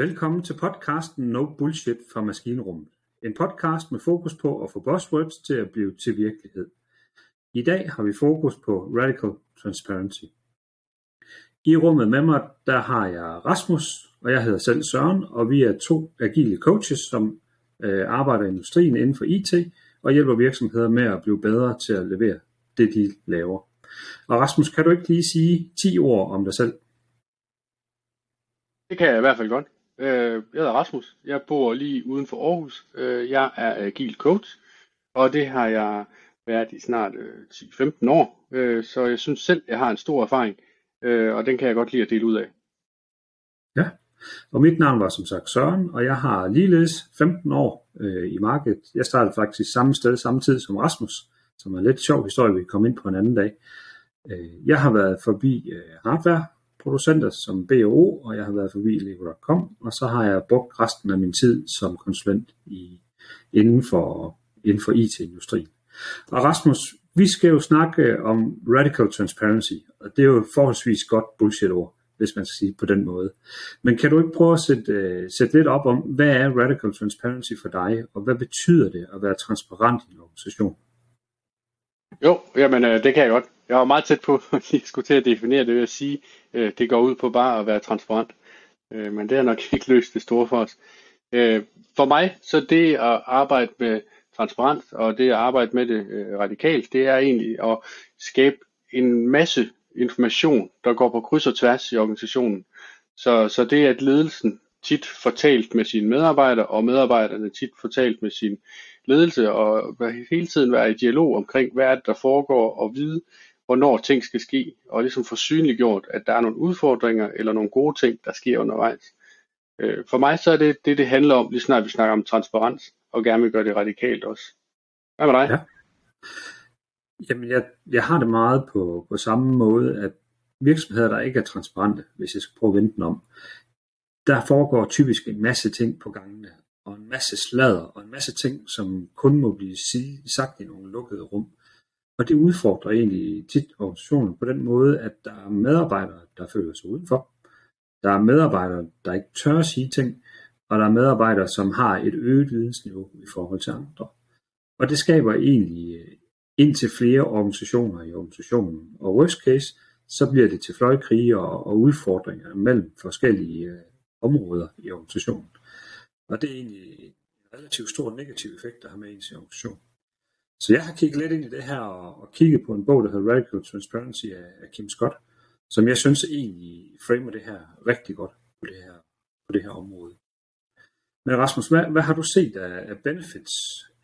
Velkommen til podcasten No Bullshit fra Maskinrummet. En podcast med fokus på at få buzzwords til at blive til virkelighed. I dag har vi fokus på Radical Transparency. I rummet med mig, der har jeg Rasmus, og jeg hedder selv Søren, og vi er to agile coaches, som øh, arbejder i industrien inden for IT, og hjælper virksomheder med at blive bedre til at levere det, de laver. Og Rasmus, kan du ikke lige sige 10 ord om dig selv? Det kan jeg i hvert fald godt. Øh, jeg hedder Rasmus. Jeg bor lige uden for Aarhus. Øh, jeg er agil coach, og det har jeg været i snart øh, 10-15 år. Øh, så jeg synes selv, jeg har en stor erfaring, øh, og den kan jeg godt lide at dele ud af. Ja, og mit navn var som sagt Søren, og jeg har ligeledes 15 år øh, i markedet. Jeg startede faktisk samme sted samtidig som Rasmus, som er en lidt sjov historie, vi kom ind på en anden dag. Øh, jeg har været forbi øh, hardware producenter som BO, og jeg har været forbi Lego.com, og så har jeg brugt resten af min tid som konsulent i, inden, for, inden for IT-industrien. Og Rasmus, vi skal jo snakke om radical transparency, og det er jo forholdsvis godt bullshit-ord, hvis man skal sige på den måde. Men kan du ikke prøve at sætte, uh, sætte lidt op om, hvad er radical transparency for dig, og hvad betyder det at være transparent i en organisation? Jo, jamen øh, det kan jeg godt. Jeg var meget tæt på at lige skulle til at definere det ved at sige, øh, det går ud på bare at være transparent. Øh, men det har nok ikke løst det store for os. Øh, for mig, så det at arbejde med transparent, og det at arbejde med det øh, radikalt, det er egentlig at skabe en masse information, der går på kryds og tværs i organisationen. Så, så det er, at ledelsen tit fortalt med sine medarbejdere, og medarbejderne tit fortalt med sin ledelse, og hele tiden være i dialog omkring, hvad er det, der foregår, og vide, hvornår ting skal ske, og ligesom få synliggjort, at der er nogle udfordringer, eller nogle gode ting, der sker undervejs. Øh, for mig så er det det, det handler om, lige snart vi snakker om transparens, og gerne vil gøre det radikalt også. Hvad med dig? Ja. Jamen, jeg, jeg har det meget på, på samme måde, at virksomheder, der ikke er transparente, hvis jeg skal prøve at vente den om, der foregår typisk en masse ting på gangene, og en masse sladder, og en masse ting, som kun må blive sagt i nogle lukkede rum. Og det udfordrer egentlig tit organisationen på den måde, at der er medarbejdere, der føler sig udenfor. Der er medarbejdere, der ikke tør at sige ting, og der er medarbejdere, som har et øget vidensniveau i forhold til andre. Og det skaber egentlig øh, indtil flere organisationer i organisationen. Og worst case, så bliver det til fløjkrige og, og udfordringer mellem forskellige øh, områder i organisationen. Og det er egentlig en relativt stor negativ effekt, der har med ens organisation. Så jeg har kigget lidt ind i det her og, og kigget på en bog, der hedder Radical Transparency af, af Kim Scott, som jeg synes egentlig framer det her rigtig godt på det her, på det her område. Men Rasmus, hvad, hvad har du set af, af benefits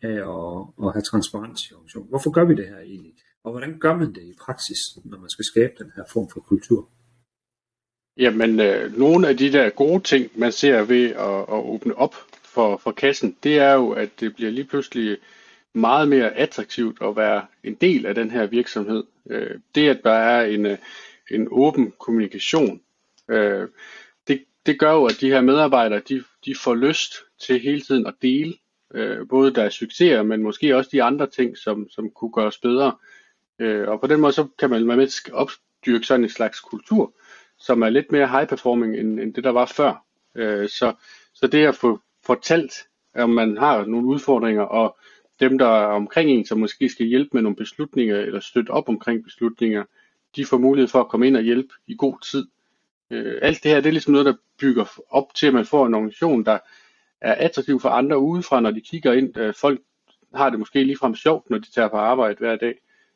af at, at have transparens i organisationen? Hvorfor gør vi det her egentlig? Og hvordan gør man det i praksis, når man skal skabe den her form for kultur? Jamen, øh, nogle af de der gode ting, man ser ved at, at åbne op for, for kassen, det er jo, at det bliver lige pludselig meget mere attraktivt at være en del af den her virksomhed. Øh, det, at der er en, øh, en åben kommunikation, øh, det, det gør jo, at de her medarbejdere, de, de får lyst til hele tiden at dele øh, både deres succeser, men måske også de andre ting, som, som kunne gøres bedre. Øh, og på den måde, så kan man med at opdyrke sådan en slags kultur, som er lidt mere high performing end, end det, der var før. Øh, så, så det at få fortalt, om man har nogle udfordringer, og dem, der er omkring en, som måske skal hjælpe med nogle beslutninger, eller støtte op omkring beslutninger, de får mulighed for at komme ind og hjælpe i god tid. Øh, alt det her, det er ligesom noget, der bygger op til, at man får en organisation, der er attraktiv for andre udefra, når de kigger ind. Øh, folk har det måske ligefrem sjovt, når de tager på arbejde hver dag,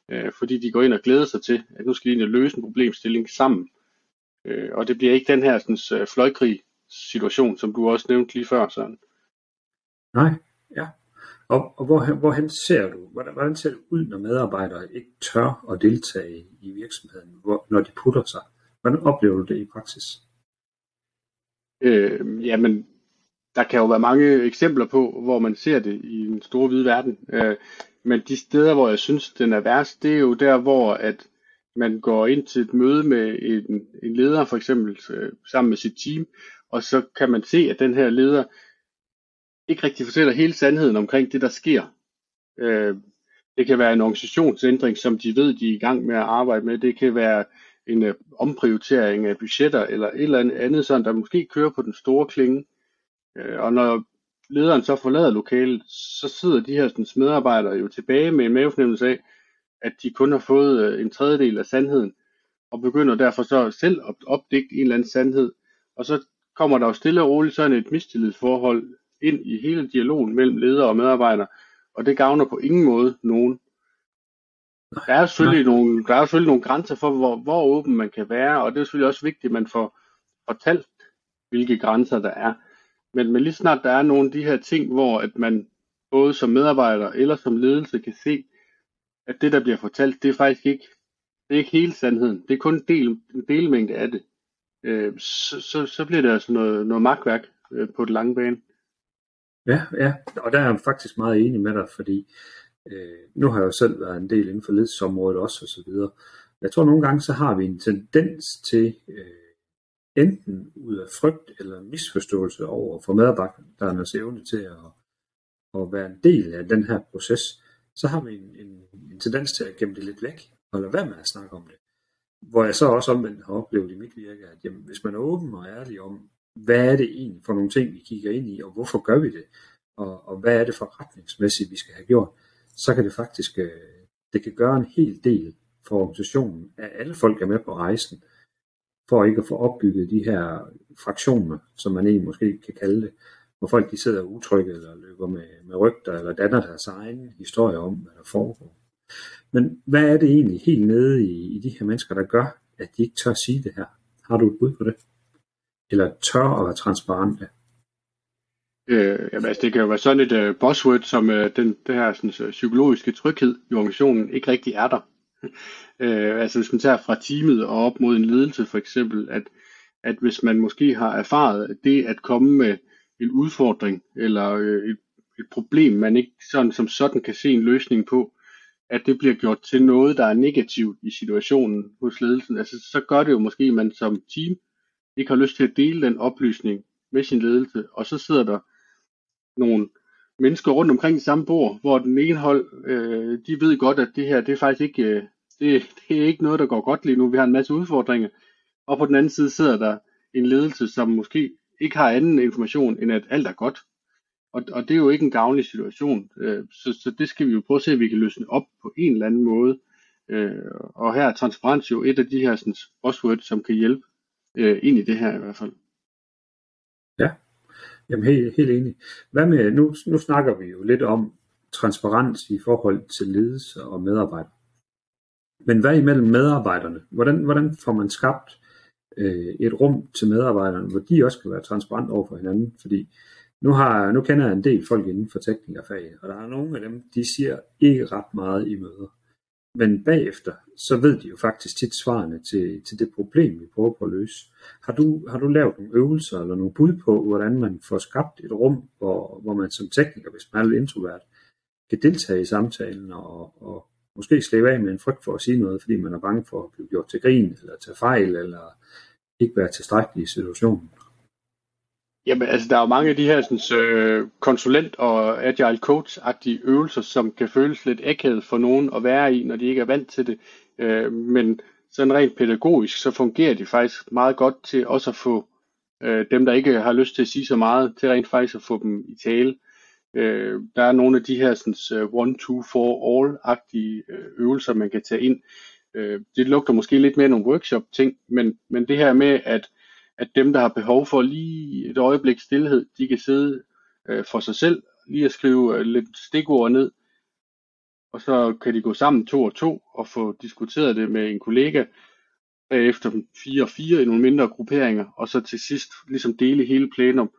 øh, fordi de går ind og glæder sig til, at nu skal de ind og løse en problemstilling sammen. Øh, og det bliver ikke den her sådan, fløjkrig situation, som du også nævnte lige før, Søren. Nej, ja. Og, og hvor, hvorhen ser du, hvordan, hvordan ser det ud, når medarbejdere ikke tør at deltage i virksomheden, hvor, når de putter sig? Hvordan oplever du det i praksis? Øh, jamen, der kan jo være mange eksempler på, hvor man ser det i den store hvide verden. Øh, men de steder, hvor jeg synes, den er værst, det er jo der, hvor at man går ind til et møde med en, en leder, for eksempel øh, sammen med sit team, og så kan man se, at den her leder ikke rigtig fortæller hele sandheden omkring det, der sker. Øh, det kan være en organisationsændring, som de ved, de er i gang med at arbejde med. Det kan være en øh, omprioritering af budgetter eller et eller andet, sådan, der måske kører på den store klinge. Øh, og når lederen så forlader lokalet, så sidder de her sådan, medarbejdere jo tilbage med en mavefornemmelse af, at de kun har fået øh, en tredjedel af sandheden, og begynder derfor så selv at opdægte en eller anden sandhed, og så kommer der jo stille og roligt sådan et mistillidsforhold ind i hele dialogen mellem ledere og medarbejdere, og det gavner på ingen måde nogen. Der er selvfølgelig, nogle, der er selvfølgelig nogle grænser for, hvor, hvor åben man kan være, og det er selvfølgelig også vigtigt, at man får fortalt, hvilke grænser der er. Men, men lige snart der er nogle af de her ting, hvor at man både som medarbejder eller som ledelse kan se, at det, der bliver fortalt, det er faktisk ikke, det er ikke hele sandheden. Det er kun en, del, en delmængde af det. Øh, så, så, så bliver det altså noget, noget magtværk øh, på den lange bane. Ja, ja, og der er jeg faktisk meget enig med dig, fordi øh, nu har jeg jo selv været en del inden for ledelsesområdet også og så videre. Jeg tror nogle gange, så har vi en tendens til øh, enten ud af frygt eller misforståelse over for medarbejdernes evne til at, at være en del af den her proces, så har vi en, en tendens til at gemme det lidt væk og lade være med at snakke om det. Hvor jeg så også omvendt har oplevet i mit virke, at jamen, hvis man er åben og ærlig om, hvad er det egentlig for nogle ting, vi kigger ind i, og hvorfor gør vi det, og, og hvad er det for retningsmæssigt, vi skal have gjort, så kan det faktisk øh, det kan gøre en hel del for organisationen, at alle folk er med på rejsen, for ikke at få opbygget de her fraktioner, som man egentlig måske kan kalde det, hvor folk de sidder utrygge eller løber med, med rygter eller danner deres egen historie om, hvad der foregår. Men hvad er det egentlig helt nede i, i de her mennesker, der gør, at de ikke tør at sige det her? Har du et bud på det? Eller tør at være transparente? Øh, jamen, altså, det kan jo være sådan et uh, buzzword, som uh, den, det her sådan, så, psykologiske tryghed i organisationen ikke rigtig er der. øh, altså hvis man tager fra teamet og op mod en ledelse for eksempel, at, at hvis man måske har erfaret det at komme med en udfordring eller øh, et, et problem, man ikke sådan som sådan kan se en løsning på, at det bliver gjort til noget, der er negativt i situationen hos ledelsen, altså så gør det jo måske, at man som team ikke har lyst til at dele den oplysning med sin ledelse, og så sidder der nogle mennesker rundt omkring i samme bord, hvor den ene hold, øh, de ved godt, at det her, det er faktisk ikke, øh, det, det er ikke noget, der går godt lige nu. Vi har en masse udfordringer. Og på den anden side sidder der en ledelse, som måske ikke har anden information, end at alt er godt. Og, og det er jo ikke en gavnlig situation. Øh, så, så det skal vi jo prøve at se, at vi kan løsne op på en eller anden måde. Øh, og her er transparens jo et af de her sådan, buzzwords, som kan hjælpe øh, ind i det her i hvert fald. Ja, Jamen helt, helt enig. Hvad med, nu, nu snakker vi jo lidt om transparens i forhold til ledelse og medarbejdere. Men hvad imellem medarbejderne? Hvordan, hvordan får man skabt øh, et rum til medarbejderne, hvor de også kan være transparent over for hinanden? Fordi nu, har, nu kender jeg en del folk inden for teknikerfag, og der er nogle af dem, de siger ikke ret meget i møder. Men bagefter, så ved de jo faktisk tit svarene til, til det problem, vi prøver på at løse. Har du, har du lavet nogle øvelser eller nogle bud på, hvordan man får skabt et rum, hvor, hvor man som tekniker, hvis man er lidt introvert, kan deltage i samtalen og, og måske slippe af med en frygt for at sige noget, fordi man er bange for at blive gjort til grin, eller tage fejl, eller ikke være tilstrækkelig i situationen? Jamen, altså, der er jo mange af de her sådan, øh, konsulent- og agile coach-agtige øvelser, som kan føles lidt akavet for nogen at være i, når de ikke er vant til det. Øh, men sådan rent pædagogisk, så fungerer de faktisk meget godt til også at få øh, dem, der ikke har lyst til at sige så meget, til rent faktisk at få dem i tale. Øh, der er nogle af de her sådan, one, two, for all-agtige øh, øvelser, man kan tage ind. Øh, det lugter måske lidt mere nogle workshop-ting, men, men det her med, at at dem, der har behov for lige et øjeblik stillhed, de kan sidde øh, for sig selv, lige at skrive øh, lidt stikord ned, og så kan de gå sammen to og to og få diskuteret det med en kollega, bagefter fire og fire i nogle mindre grupperinger, og så til sidst ligesom dele hele plenum.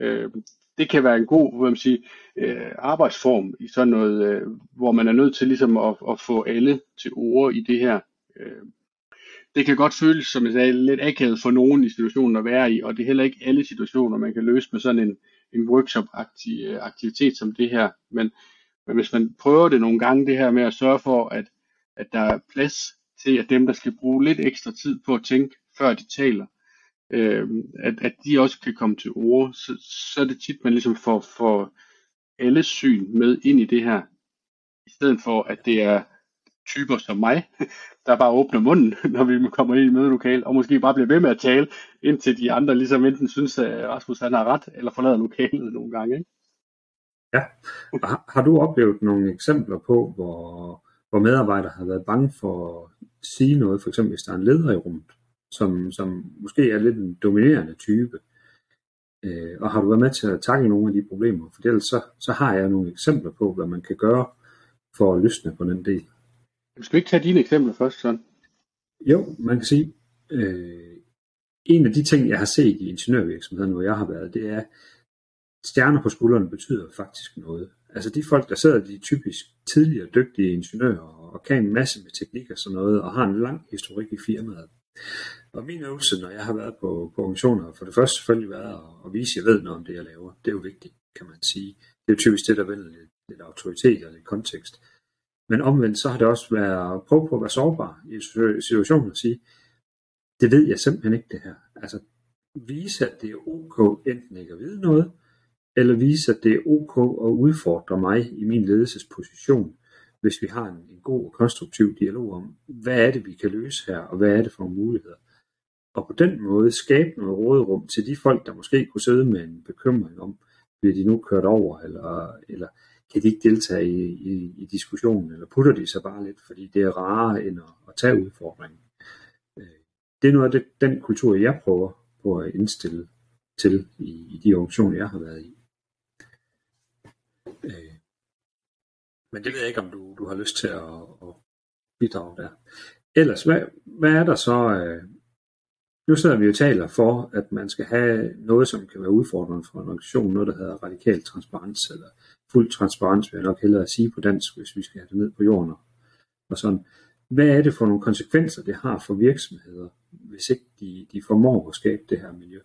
Øh, det kan være en god hvad man siger, øh, arbejdsform i sådan noget, øh, hvor man er nødt til ligesom at, at få alle til ord i det her. Øh, det kan godt føles, som jeg sagde, lidt akavet for nogen i situationen at være i, og det er heller ikke alle situationer, man kan løse med sådan en, en workshop-aktivitet øh, som det her. Men, men hvis man prøver det nogle gange, det her med at sørge for, at, at der er plads til, at dem, der skal bruge lidt ekstra tid på at tænke, før de taler, øh, at, at de også kan komme til ord, så, så er det tit, man ligesom får, får alle syn med ind i det her, i stedet for, at det er typer som mig, der bare åbner munden, når vi kommer ind i mødelokalet, og måske bare bliver ved med at tale, indtil de andre ligesom enten synes, at Rasmus han har ret, eller forlader lokalet nogle gange. Ikke? Ja, har, har du oplevet nogle eksempler på, hvor, hvor medarbejdere har været bange for at sige noget, for eksempel hvis der er en leder i rummet, som, som måske er lidt en dominerende type, øh, og har du været med til at takle nogle af de problemer? For ellers så, så har jeg nogle eksempler på, hvad man kan gøre for at løsne på den del. Skal vi ikke tage dine eksempler først, sådan? Jo, man kan sige, øh, en af de ting, jeg har set i ingeniørvirksomheden, hvor jeg har været, det er, stjerner på skuldrene betyder faktisk noget. Altså de folk, der sidder, de er typisk tidligere dygtige ingeniører, og kan en masse med teknik og sådan noget, og har en lang historik i firmaet. Og min øvelse, når jeg har været på, på organisationer, for det første selvfølgelig været at, at vise, at jeg ved noget om det, jeg laver. Det er jo vigtigt, kan man sige. Det er jo typisk det, der vender lidt, lidt autoritet og lidt kontekst. Men omvendt, så har det også været at prøve på at være sårbar i situationen og sige, det ved jeg simpelthen ikke det her. Altså vise, at det er ok enten ikke at vide noget, eller vise, at det er ok at udfordre mig i min ledelsesposition, hvis vi har en, en god og konstruktiv dialog om, hvad er det, vi kan løse her, og hvad er det for muligheder. Og på den måde skabe noget råderum til de folk, der måske kunne sidde med en bekymring om, bliver de nu kørt over, eller, eller kan de ikke deltage i, i, i diskussionen, eller putter de sig bare lidt, fordi det er rarere end at, at tage udfordringen. Øh, det er noget af det, den kultur, jeg prøver på at indstille til i, i de organisationer, jeg har været i. Øh, men det ved jeg ikke, om du, du har lyst til at, at bidrage der. Ellers, hvad, hvad er der så... Øh, nu sidder vi jo taler for, at man skal have noget, som kan være udfordrende for en organisation, noget, der hedder radikal transparens, eller fuld transparens, vil jeg nok hellere sige på dansk, hvis vi skal have det ned på jorden. Og sådan. Hvad er det for nogle konsekvenser, det har for virksomheder, hvis ikke de, de formår at skabe det her miljø?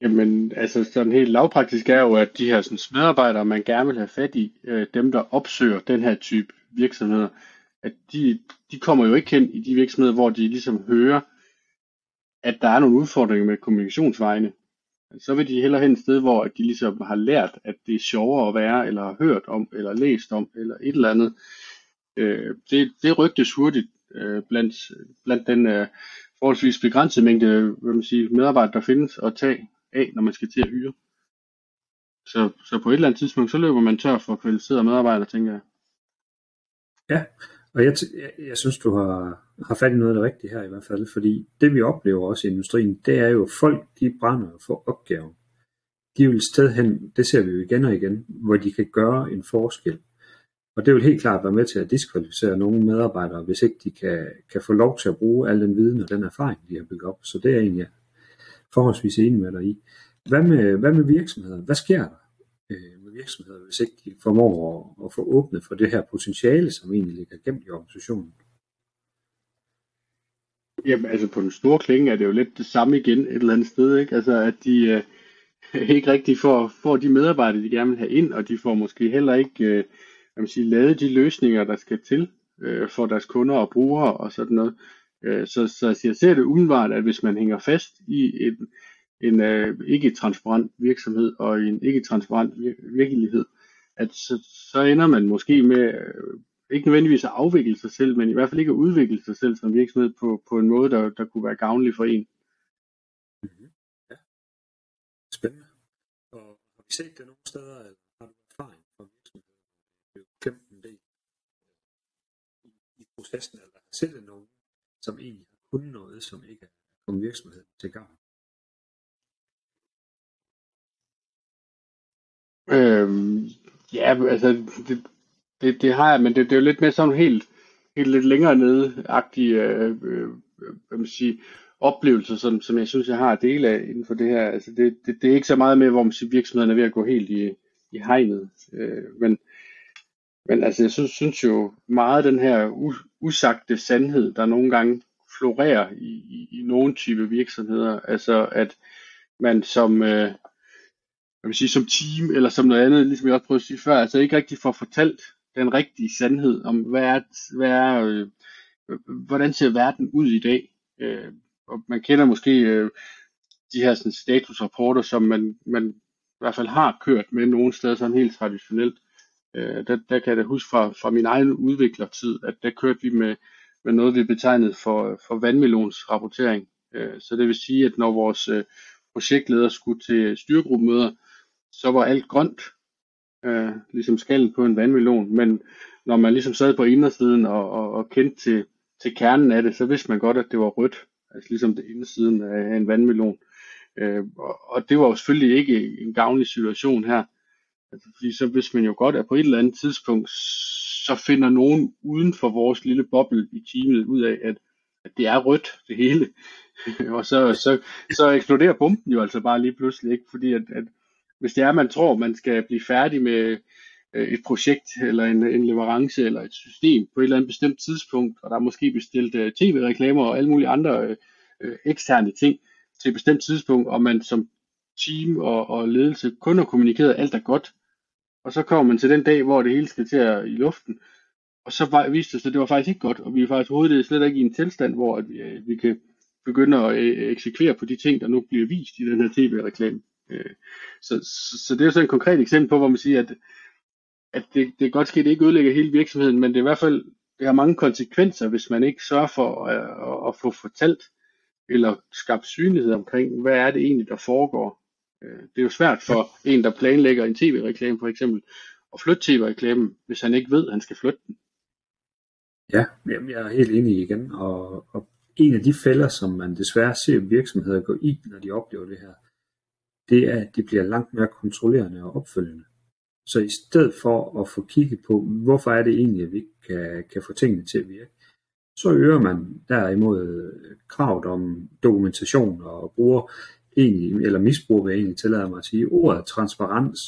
Jamen, altså sådan helt lavpraktisk er jo, at de her sådan, medarbejdere, man gerne vil have fat i, øh, dem der opsøger den her type virksomheder, at de, de kommer jo ikke hen i de virksomheder, hvor de ligesom hører, at der er nogle udfordringer med kommunikationsvejene. Så vil de hellere hen et sted, hvor de ligesom har lært, at det er sjovere at være, eller har hørt om, eller læst om, eller et eller andet. Øh, det, det rygtes hurtigt øh, blandt, blandt den øh, forholdsvis begrænsede mængde hvad man siger, medarbejdere, der findes at tage af, når man skal til at hyre. Så, så på et eller andet tidspunkt, så løber man tør for kvalificerede medarbejdere, tænker jeg. Ja, og jeg, jeg, jeg synes, du har, har fat i noget af det rigtige her i hvert fald, fordi det vi oplever også i industrien, det er jo, at folk de brænder for opgaven. De vil sted hen, det ser vi jo igen og igen, hvor de kan gøre en forskel. Og det vil helt klart være med til at diskvalificere nogle medarbejdere, hvis ikke de kan, kan få lov til at bruge al den viden og den erfaring, de har bygget op. Så det er egentlig forholdsvis enig med dig i. Hvad med, hvad med virksomheder? Hvad sker der øh, virksomheder, hvis ikke de formår at, at få åbnet for det her potentiale, som egentlig ligger gemt i organisationen? Jamen altså på den store klinge er det jo lidt det samme igen et eller andet sted, ikke? Altså at de øh, ikke rigtig får, får de medarbejdere, de gerne vil have ind, og de får måske heller ikke øh, hvad man siger, lavet de løsninger, der skal til øh, for deres kunder og brugere og sådan noget. Øh, så, så jeg ser det umiddelbart, at hvis man hænger fast i en, en øh, ikke-transparent virksomhed og en ikke-transparent vir- virkelighed, at så, så ender man måske med øh, ikke nødvendigvis at afvikle sig selv, men i hvert fald ikke at udvikle sig selv som virksomhed på, på en måde, der, der kunne være gavnlig for en. Mm-hmm. Ja. Spændende. Og har vi set det nogle steder, eller har du erfaring fra virksomheder, der er kæmpe en del øh, i, i processen, eller har set det nogen, som egentlig har kunnet noget, som ikke er kommet virksomheden til gavn? Øhm, ja, altså det, det, det har jeg, men det, det er jo lidt mere sådan helt, helt lidt længere nede-agtige øh, øh, hvad man siger, oplevelser, som, som jeg synes, jeg har del af inden for det her. Altså det, det, det er ikke så meget med, hvor man siger, virksomheden er ved at gå helt i, i hegnet. Øh, men, men altså, jeg synes, synes jo meget den her usagte sandhed, der nogle gange florerer i, i, i nogle type virksomheder. Altså at man som, øh, jeg vil sige, som team eller som noget andet, ligesom jeg også prøvede at sige før, altså ikke rigtig får fortalt den rigtige sandhed om, hvad er, hvad er øh, hvordan ser verden ud i dag. Øh, og man kender måske øh, de her sådan, statusrapporter, som man, man i hvert fald har kørt med nogle steder sådan helt traditionelt. Øh, der, der kan jeg da huske fra, fra min egen udviklertid, at der kørte vi med, med noget, vi betegnede for, for vandmelonsrapportering. Øh, så det vil sige, at når vores øh, projektleder skulle til styregruppemøder, så var alt grønt, øh, ligesom skallen på en vandmelon, men når man ligesom sad på indersiden og, og, og kendte til, til kernen af det, så vidste man godt, at det var rødt, altså ligesom det indersiden af en vandmelon. Øh, og, og det var jo selvfølgelig ikke en gavnlig situation her, altså, fordi så vidste man jo godt, at på et eller andet tidspunkt, så finder nogen uden for vores lille boble i teamet ud af, at, at det er rødt, det hele. og så, så, så eksploderer pumpen jo altså bare lige pludselig, ikke? fordi at, at hvis det er, man tror, man skal blive færdig med øh, et projekt, eller en, en leverance, eller et system på et eller andet bestemt tidspunkt, og der er måske bestilt uh, tv-reklamer og alle mulige andre uh, eksterne ting til et bestemt tidspunkt, og man som team og, og ledelse kun har kommunikeret, alt er godt, og så kommer man til den dag, hvor det hele skal til at i luften, og så var, viste det sig, at det var faktisk ikke godt, og vi er faktisk hovedet slet ikke i en tilstand, hvor at vi, vi kan begynde at eksekvere på de ting, der nu bliver vist i den her tv-reklame. Øh, så, så, så det er jo sådan et konkret eksempel på, hvor man siger, at, at det, det er godt ske, at det ikke ødelægger hele virksomheden, men det er i hvert fald, det har mange konsekvenser, hvis man ikke sørger for at, at, at få fortalt eller skabt synlighed omkring, hvad er det egentlig, der foregår. Øh, det er jo svært for en, der planlægger en tv-reklame for eksempel, at flytte tv-reklamen, hvis han ikke ved, at han skal flytte den. Ja, jamen jeg er helt enig igen, og, og en af de fælder, som man desværre ser virksomheder gå i, når de oplever det her, det er, at de bliver langt mere kontrollerende og opfølgende. Så i stedet for at få kigget på, hvorfor er det egentlig, at vi ikke kan, kan få tingene til at virke, så øger man derimod øh, kravet om dokumentation og bruger egentlig, eller misbruger vil jeg egentlig tillade mig at sige, ordet transparens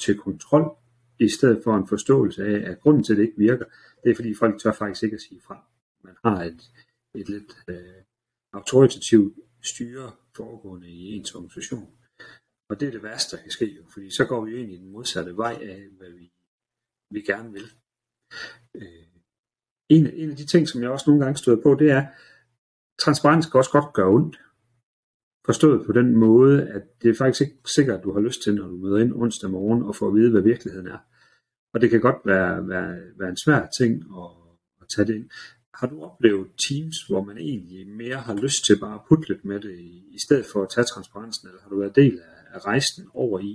til kontrol, i stedet for en forståelse af, at grunden til, at det ikke virker, det er fordi folk tør faktisk ikke at sige fra. Man har et, et lidt øh, autoritativt styre foregående i ens organisation. Og det er det værste, der kan ske, jo, fordi så går vi ind i den modsatte vej af, hvad vi, vi gerne vil. Øh, en, en af de ting, som jeg også nogle gange støder på, det er, transparens kan også godt gøre ondt. Forstået på den måde, at det er faktisk ikke sikkert, at du har lyst til, når du møder ind onsdag morgen og får at vide, hvad virkeligheden er. Og det kan godt være, være, være en svær ting at, at tage det ind. Har du oplevet teams, hvor man egentlig mere har lyst til bare at putte lidt med det, i, i stedet for at tage transparensen, eller har du været del af, af rejsen over i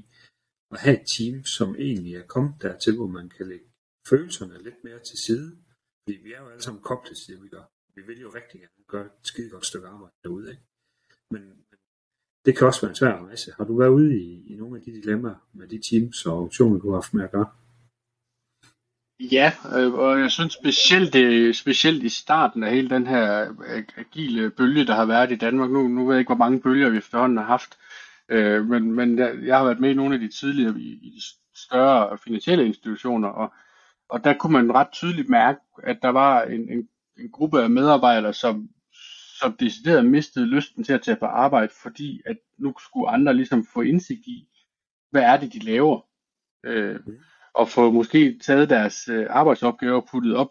at have et team, som egentlig er kommet dertil, hvor man kan lægge følelserne lidt mere til side. Fordi vi er jo alle sammen koblet til det, vi gør. Vi vil jo rigtig gerne gøre et skide godt stykke arbejde derude. Ikke? Men, men det kan også være en svær rejse. Har du været ude i, i nogle af de dilemmaer med de teams og organisationer, du har haft med at gøre? Ja, øh, og jeg synes specielt, det, specielt i starten af hele den her øh, agile bølge, der har været i Danmark. Nu, nu ved jeg ikke, hvor mange bølger vi efterhånden har haft. Øh, men men jeg, jeg har været med i nogle af de tidligere i, i større finansielle institutioner, og, og der kunne man ret tydeligt mærke, at der var en, en, en gruppe af medarbejdere, som, som decideret mistede lysten til at tage på arbejde, fordi at nu skulle andre ligesom få indsigt i, hvad er det, de laver. Øh, og få måske taget deres øh, arbejdsopgaver puttet op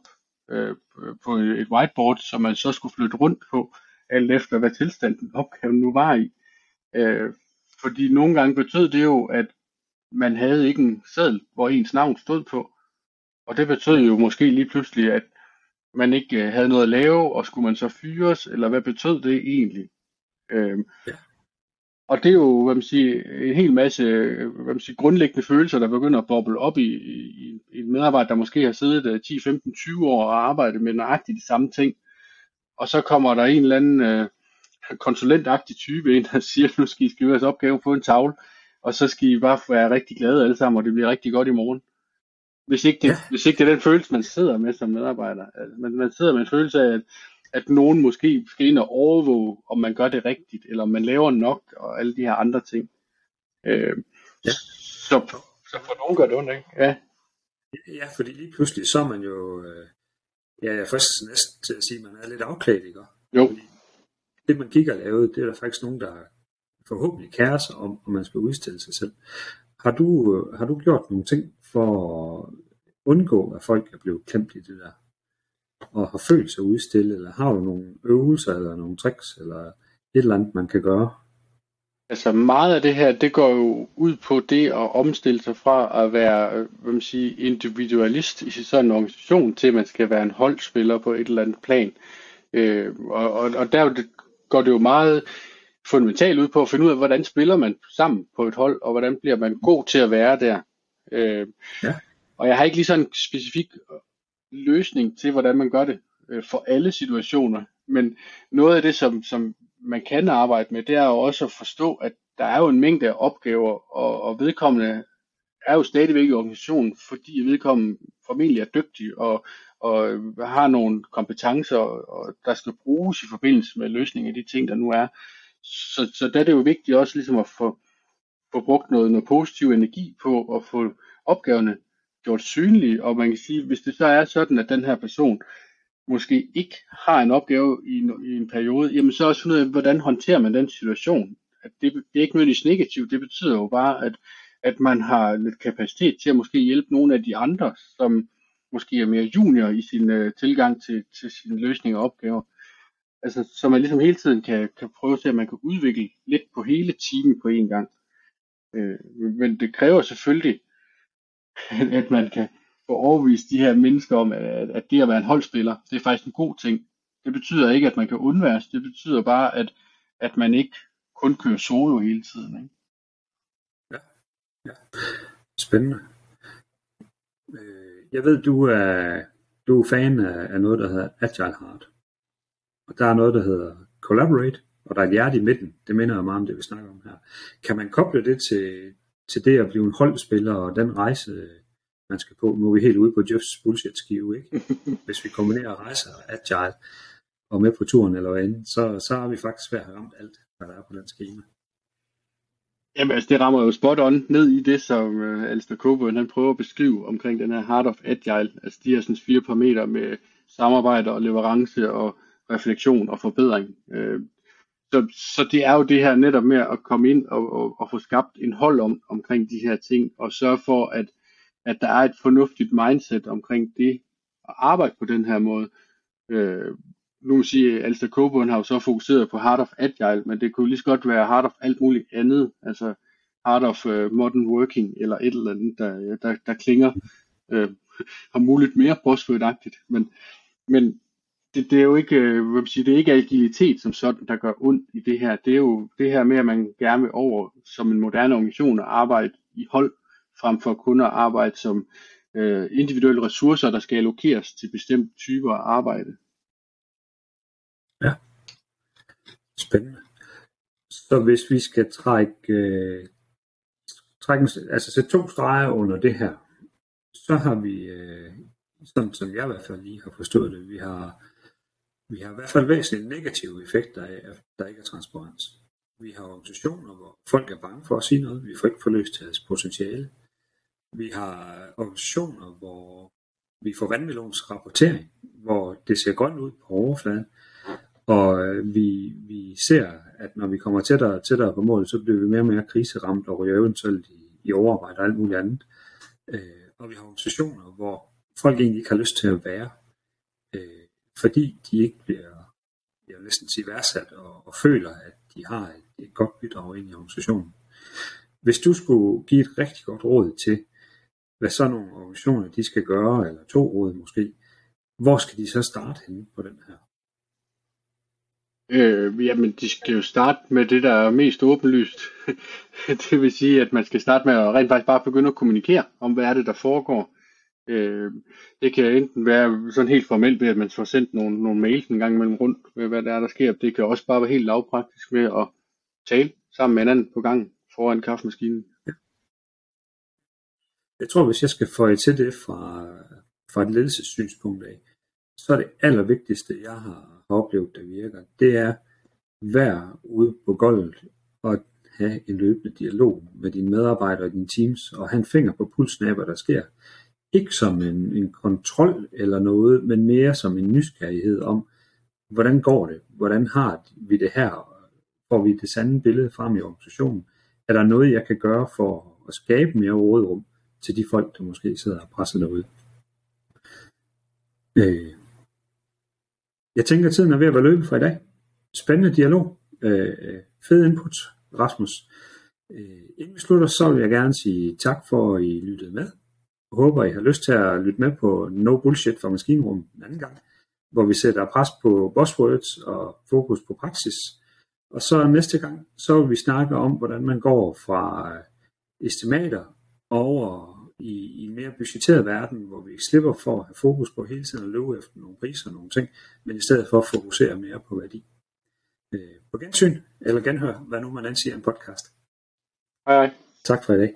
øh, på et whiteboard, som man så skulle flytte rundt på, alt efter hvad tilstanden opgaven nu var i. Øh, fordi nogle gange betød det jo, at man havde ikke en seddel, hvor ens navn stod på. Og det betød jo måske lige pludselig, at man ikke øh, havde noget at lave, og skulle man så fyres, eller hvad betød det egentlig? Øhm, ja. Og det er jo, hvad man siger, en hel masse hvad man siger, grundlæggende følelser, der begynder at boble op i, i, i en medarbejder, der måske har siddet 10, 15, 20 år og arbejdet med nøjagtigt de samme ting. Og så kommer der en eller anden øh, konsulentagtig type ind og siger, nu skal I skrive jeres opgave på en tavle, og så skal I bare være rigtig glade alle sammen, og det bliver rigtig godt i morgen. Hvis ikke det, ja. hvis ikke det er den følelse, man sidder med som medarbejder. Altså, man, man sidder med en følelse af, at, at nogen måske skal ind og overvåge, om man gør det rigtigt, eller om man laver nok, og alle de her andre ting. Øh, ja. så, så for nogen gør det ondt, ikke? Ja. Ja, fordi lige pludselig så er man jo, øh, ja, jeg er først næsten til at sige, at man er lidt afklædt, ikke? Jo. Fordi det man gik og lavede, det er der faktisk nogen, der forhåbentlig kærer sig om, om man skal udstille sig selv. Har du, øh, har du gjort nogle ting for at undgå, at folk er blevet klemt i det der? Og har følt sig udstillet, eller har du nogle øvelser, eller nogle tricks, eller et eller andet, man kan gøre? Altså meget af det her, det går jo ud på det at omstille sig fra at være øh, hvad man siger, individualist i sådan en organisation, til at man skal være en holdspiller på et eller andet plan. Øh, og, og, og der går det jo meget fundamentalt ud på at finde ud af, hvordan spiller man sammen på et hold, og hvordan bliver man god til at være der. Øh, ja. Og jeg har ikke lige sådan en specifik løsning til, hvordan man gør det øh, for alle situationer. Men noget af det, som, som man kan arbejde med, det er jo også at forstå, at der er jo en mængde af opgaver, og, og vedkommende er jo stadigvæk i organisationen, fordi vedkommende formentlig er dygtig og, og har nogle kompetencer, og der skal bruges i forbindelse med løsningen af de ting, der nu er. Så, så der er det jo vigtigt også ligesom at få, få brugt noget, noget positiv energi på at få opgaverne gjort synlige, og man kan sige, hvis det så er sådan, at den her person måske ikke har en opgave i en, i en periode, jamen så også finde ud af, hvordan håndterer man den situation. At det, det er ikke nødvendigvis negativt, det betyder jo bare, at, at man har lidt kapacitet til at måske hjælpe nogle af de andre, som måske er mere junior i sin øh, tilgang til, til sin løsning af opgaver. Altså, så man ligesom hele tiden kan, kan prøve til, at man kan udvikle lidt på hele teamet på én gang. Øh, men det kræver selvfølgelig, at man kan få overbevist de her mennesker om, at, at det at være en holdspiller, det er faktisk en god ting. Det betyder ikke, at man kan undværes. Det betyder bare, at, at man ikke kun kører solo hele tiden. Ikke? Ja. ja. Spændende. Jeg ved, du er, du er fan af, af noget, der hedder Agile Heart. Og der er noget, der hedder Collaborate, og der er et hjerte i midten. Det minder meget om det, vi snakker om her. Kan man koble det til, til det at blive en holdspiller og den rejse, man skal på? Nu er vi helt ude på Jeffs bullshit-skive, ikke? Hvis vi kombinerer rejser og agile og med på turen eller hvad end, så, så har vi faktisk svært at ramt alt, hvad der er på den schema. Jamen altså, det rammer jo spot on ned i det, som øh, Alistair Coburn han prøver at beskrive omkring den her Heart of Agile. Altså de her sådan fire parametre med samarbejde og leverance og refleksion og forbedring. Øh, så, så det er jo det her netop med at komme ind og, og, og få skabt en hold om, omkring de her ting, og sørge for, at, at der er et fornuftigt mindset omkring det, at arbejde på den her måde. Øh, nu vil sige, at Alistair Coburn har jo så fokuseret på Heart of Agile, men det kunne lige så godt være Heart of alt muligt andet, altså Heart of uh, Modern Working, eller et eller andet, der, øh, der, der klinger, øh, har muligt mere buzzword men, men det, det er jo ikke, øh, hvad siger, det er ikke agilitet som sådan, der gør ondt i det her. Det er jo det her med, at man gerne vil over som en moderne organisation at arbejde i hold, frem for kun at arbejde som øh, individuelle ressourcer, der skal allokeres til bestemte typer af arbejde. Ja, spændende. Så hvis vi skal trække, øh, trække altså sætte to streger under det her, så har vi, øh, sådan som jeg i hvert fald lige har forstået det, vi har vi har i hvert fald væsentligt negative effekter af, at der ikke er transparens. Vi har organisationer, hvor folk er bange for at sige noget. Vi får ikke forløst deres potentiale. Vi har organisationer, hvor vi får vandmelons rapportering, hvor det ser godt ud på overfladen. Og øh, vi, vi ser, at når vi kommer tættere og tættere på målet, så bliver vi mere og mere kriseramt og ryger eventuelt i, i overarbejde og alt muligt andet. Øh, og vi har organisationer, hvor folk egentlig ikke har lyst til at være øh, fordi de ikke bliver, jeg vil næsten sige, værdsat og, og føler, at de har et, et godt bidrag ind i organisationen. Hvis du skulle give et rigtig godt råd til, hvad sådan nogle organisationer de skal gøre, eller to råd måske, hvor skal de så starte henne på den her? Øh, jamen, de skal jo starte med det, der er mest åbenlyst. det vil sige, at man skal starte med at rent faktisk bare begynde at kommunikere om, hvad er det, der foregår. Øh, det kan enten være sådan helt formelt ved, at man får sendt nogle, nogle mails en gang imellem rundt med, hvad der er, der sker. Det kan også bare være helt lavpraktisk med at tale sammen med hinanden på gang foran kaffemaskinen. Ja. Jeg tror, hvis jeg skal få til det fra, fra et ledelsessynspunkt af, så er det allervigtigste, jeg har oplevet, der virker, det er vær ude på gulvet og have en løbende dialog med dine medarbejdere og dine teams, og have en finger på pulsen af, hvad der sker ikke som en, en kontrol eller noget, men mere som en nysgerrighed om, hvordan går det? Hvordan har vi det her? Får vi det sande billede frem i organisationen? Er der noget, jeg kan gøre for at skabe mere rådrum til de folk, der måske sidder og presser derude? Øh. Jeg tænker, at tiden er ved at være løbet for i dag. Spændende dialog. Øh, øh, fed input. Rasmus. Øh, inden vi slutter, så vil jeg gerne sige tak for, at I lyttede med. Jeg håber, I har lyst til at lytte med på No Bullshit fra Maskinrum en anden gang, hvor vi sætter pres på buzzwords og fokus på praksis. Og så næste gang, så vil vi snakke om, hvordan man går fra øh, estimater over i, i en mere budgetteret verden, hvor vi slipper for at have fokus på hele tiden at løbe efter nogle priser og nogle ting, men i stedet for at fokusere mere på værdi. Øh, på gensyn, eller genhør, hvad nu man ansiger en podcast. Hej hej. Tak for i dag.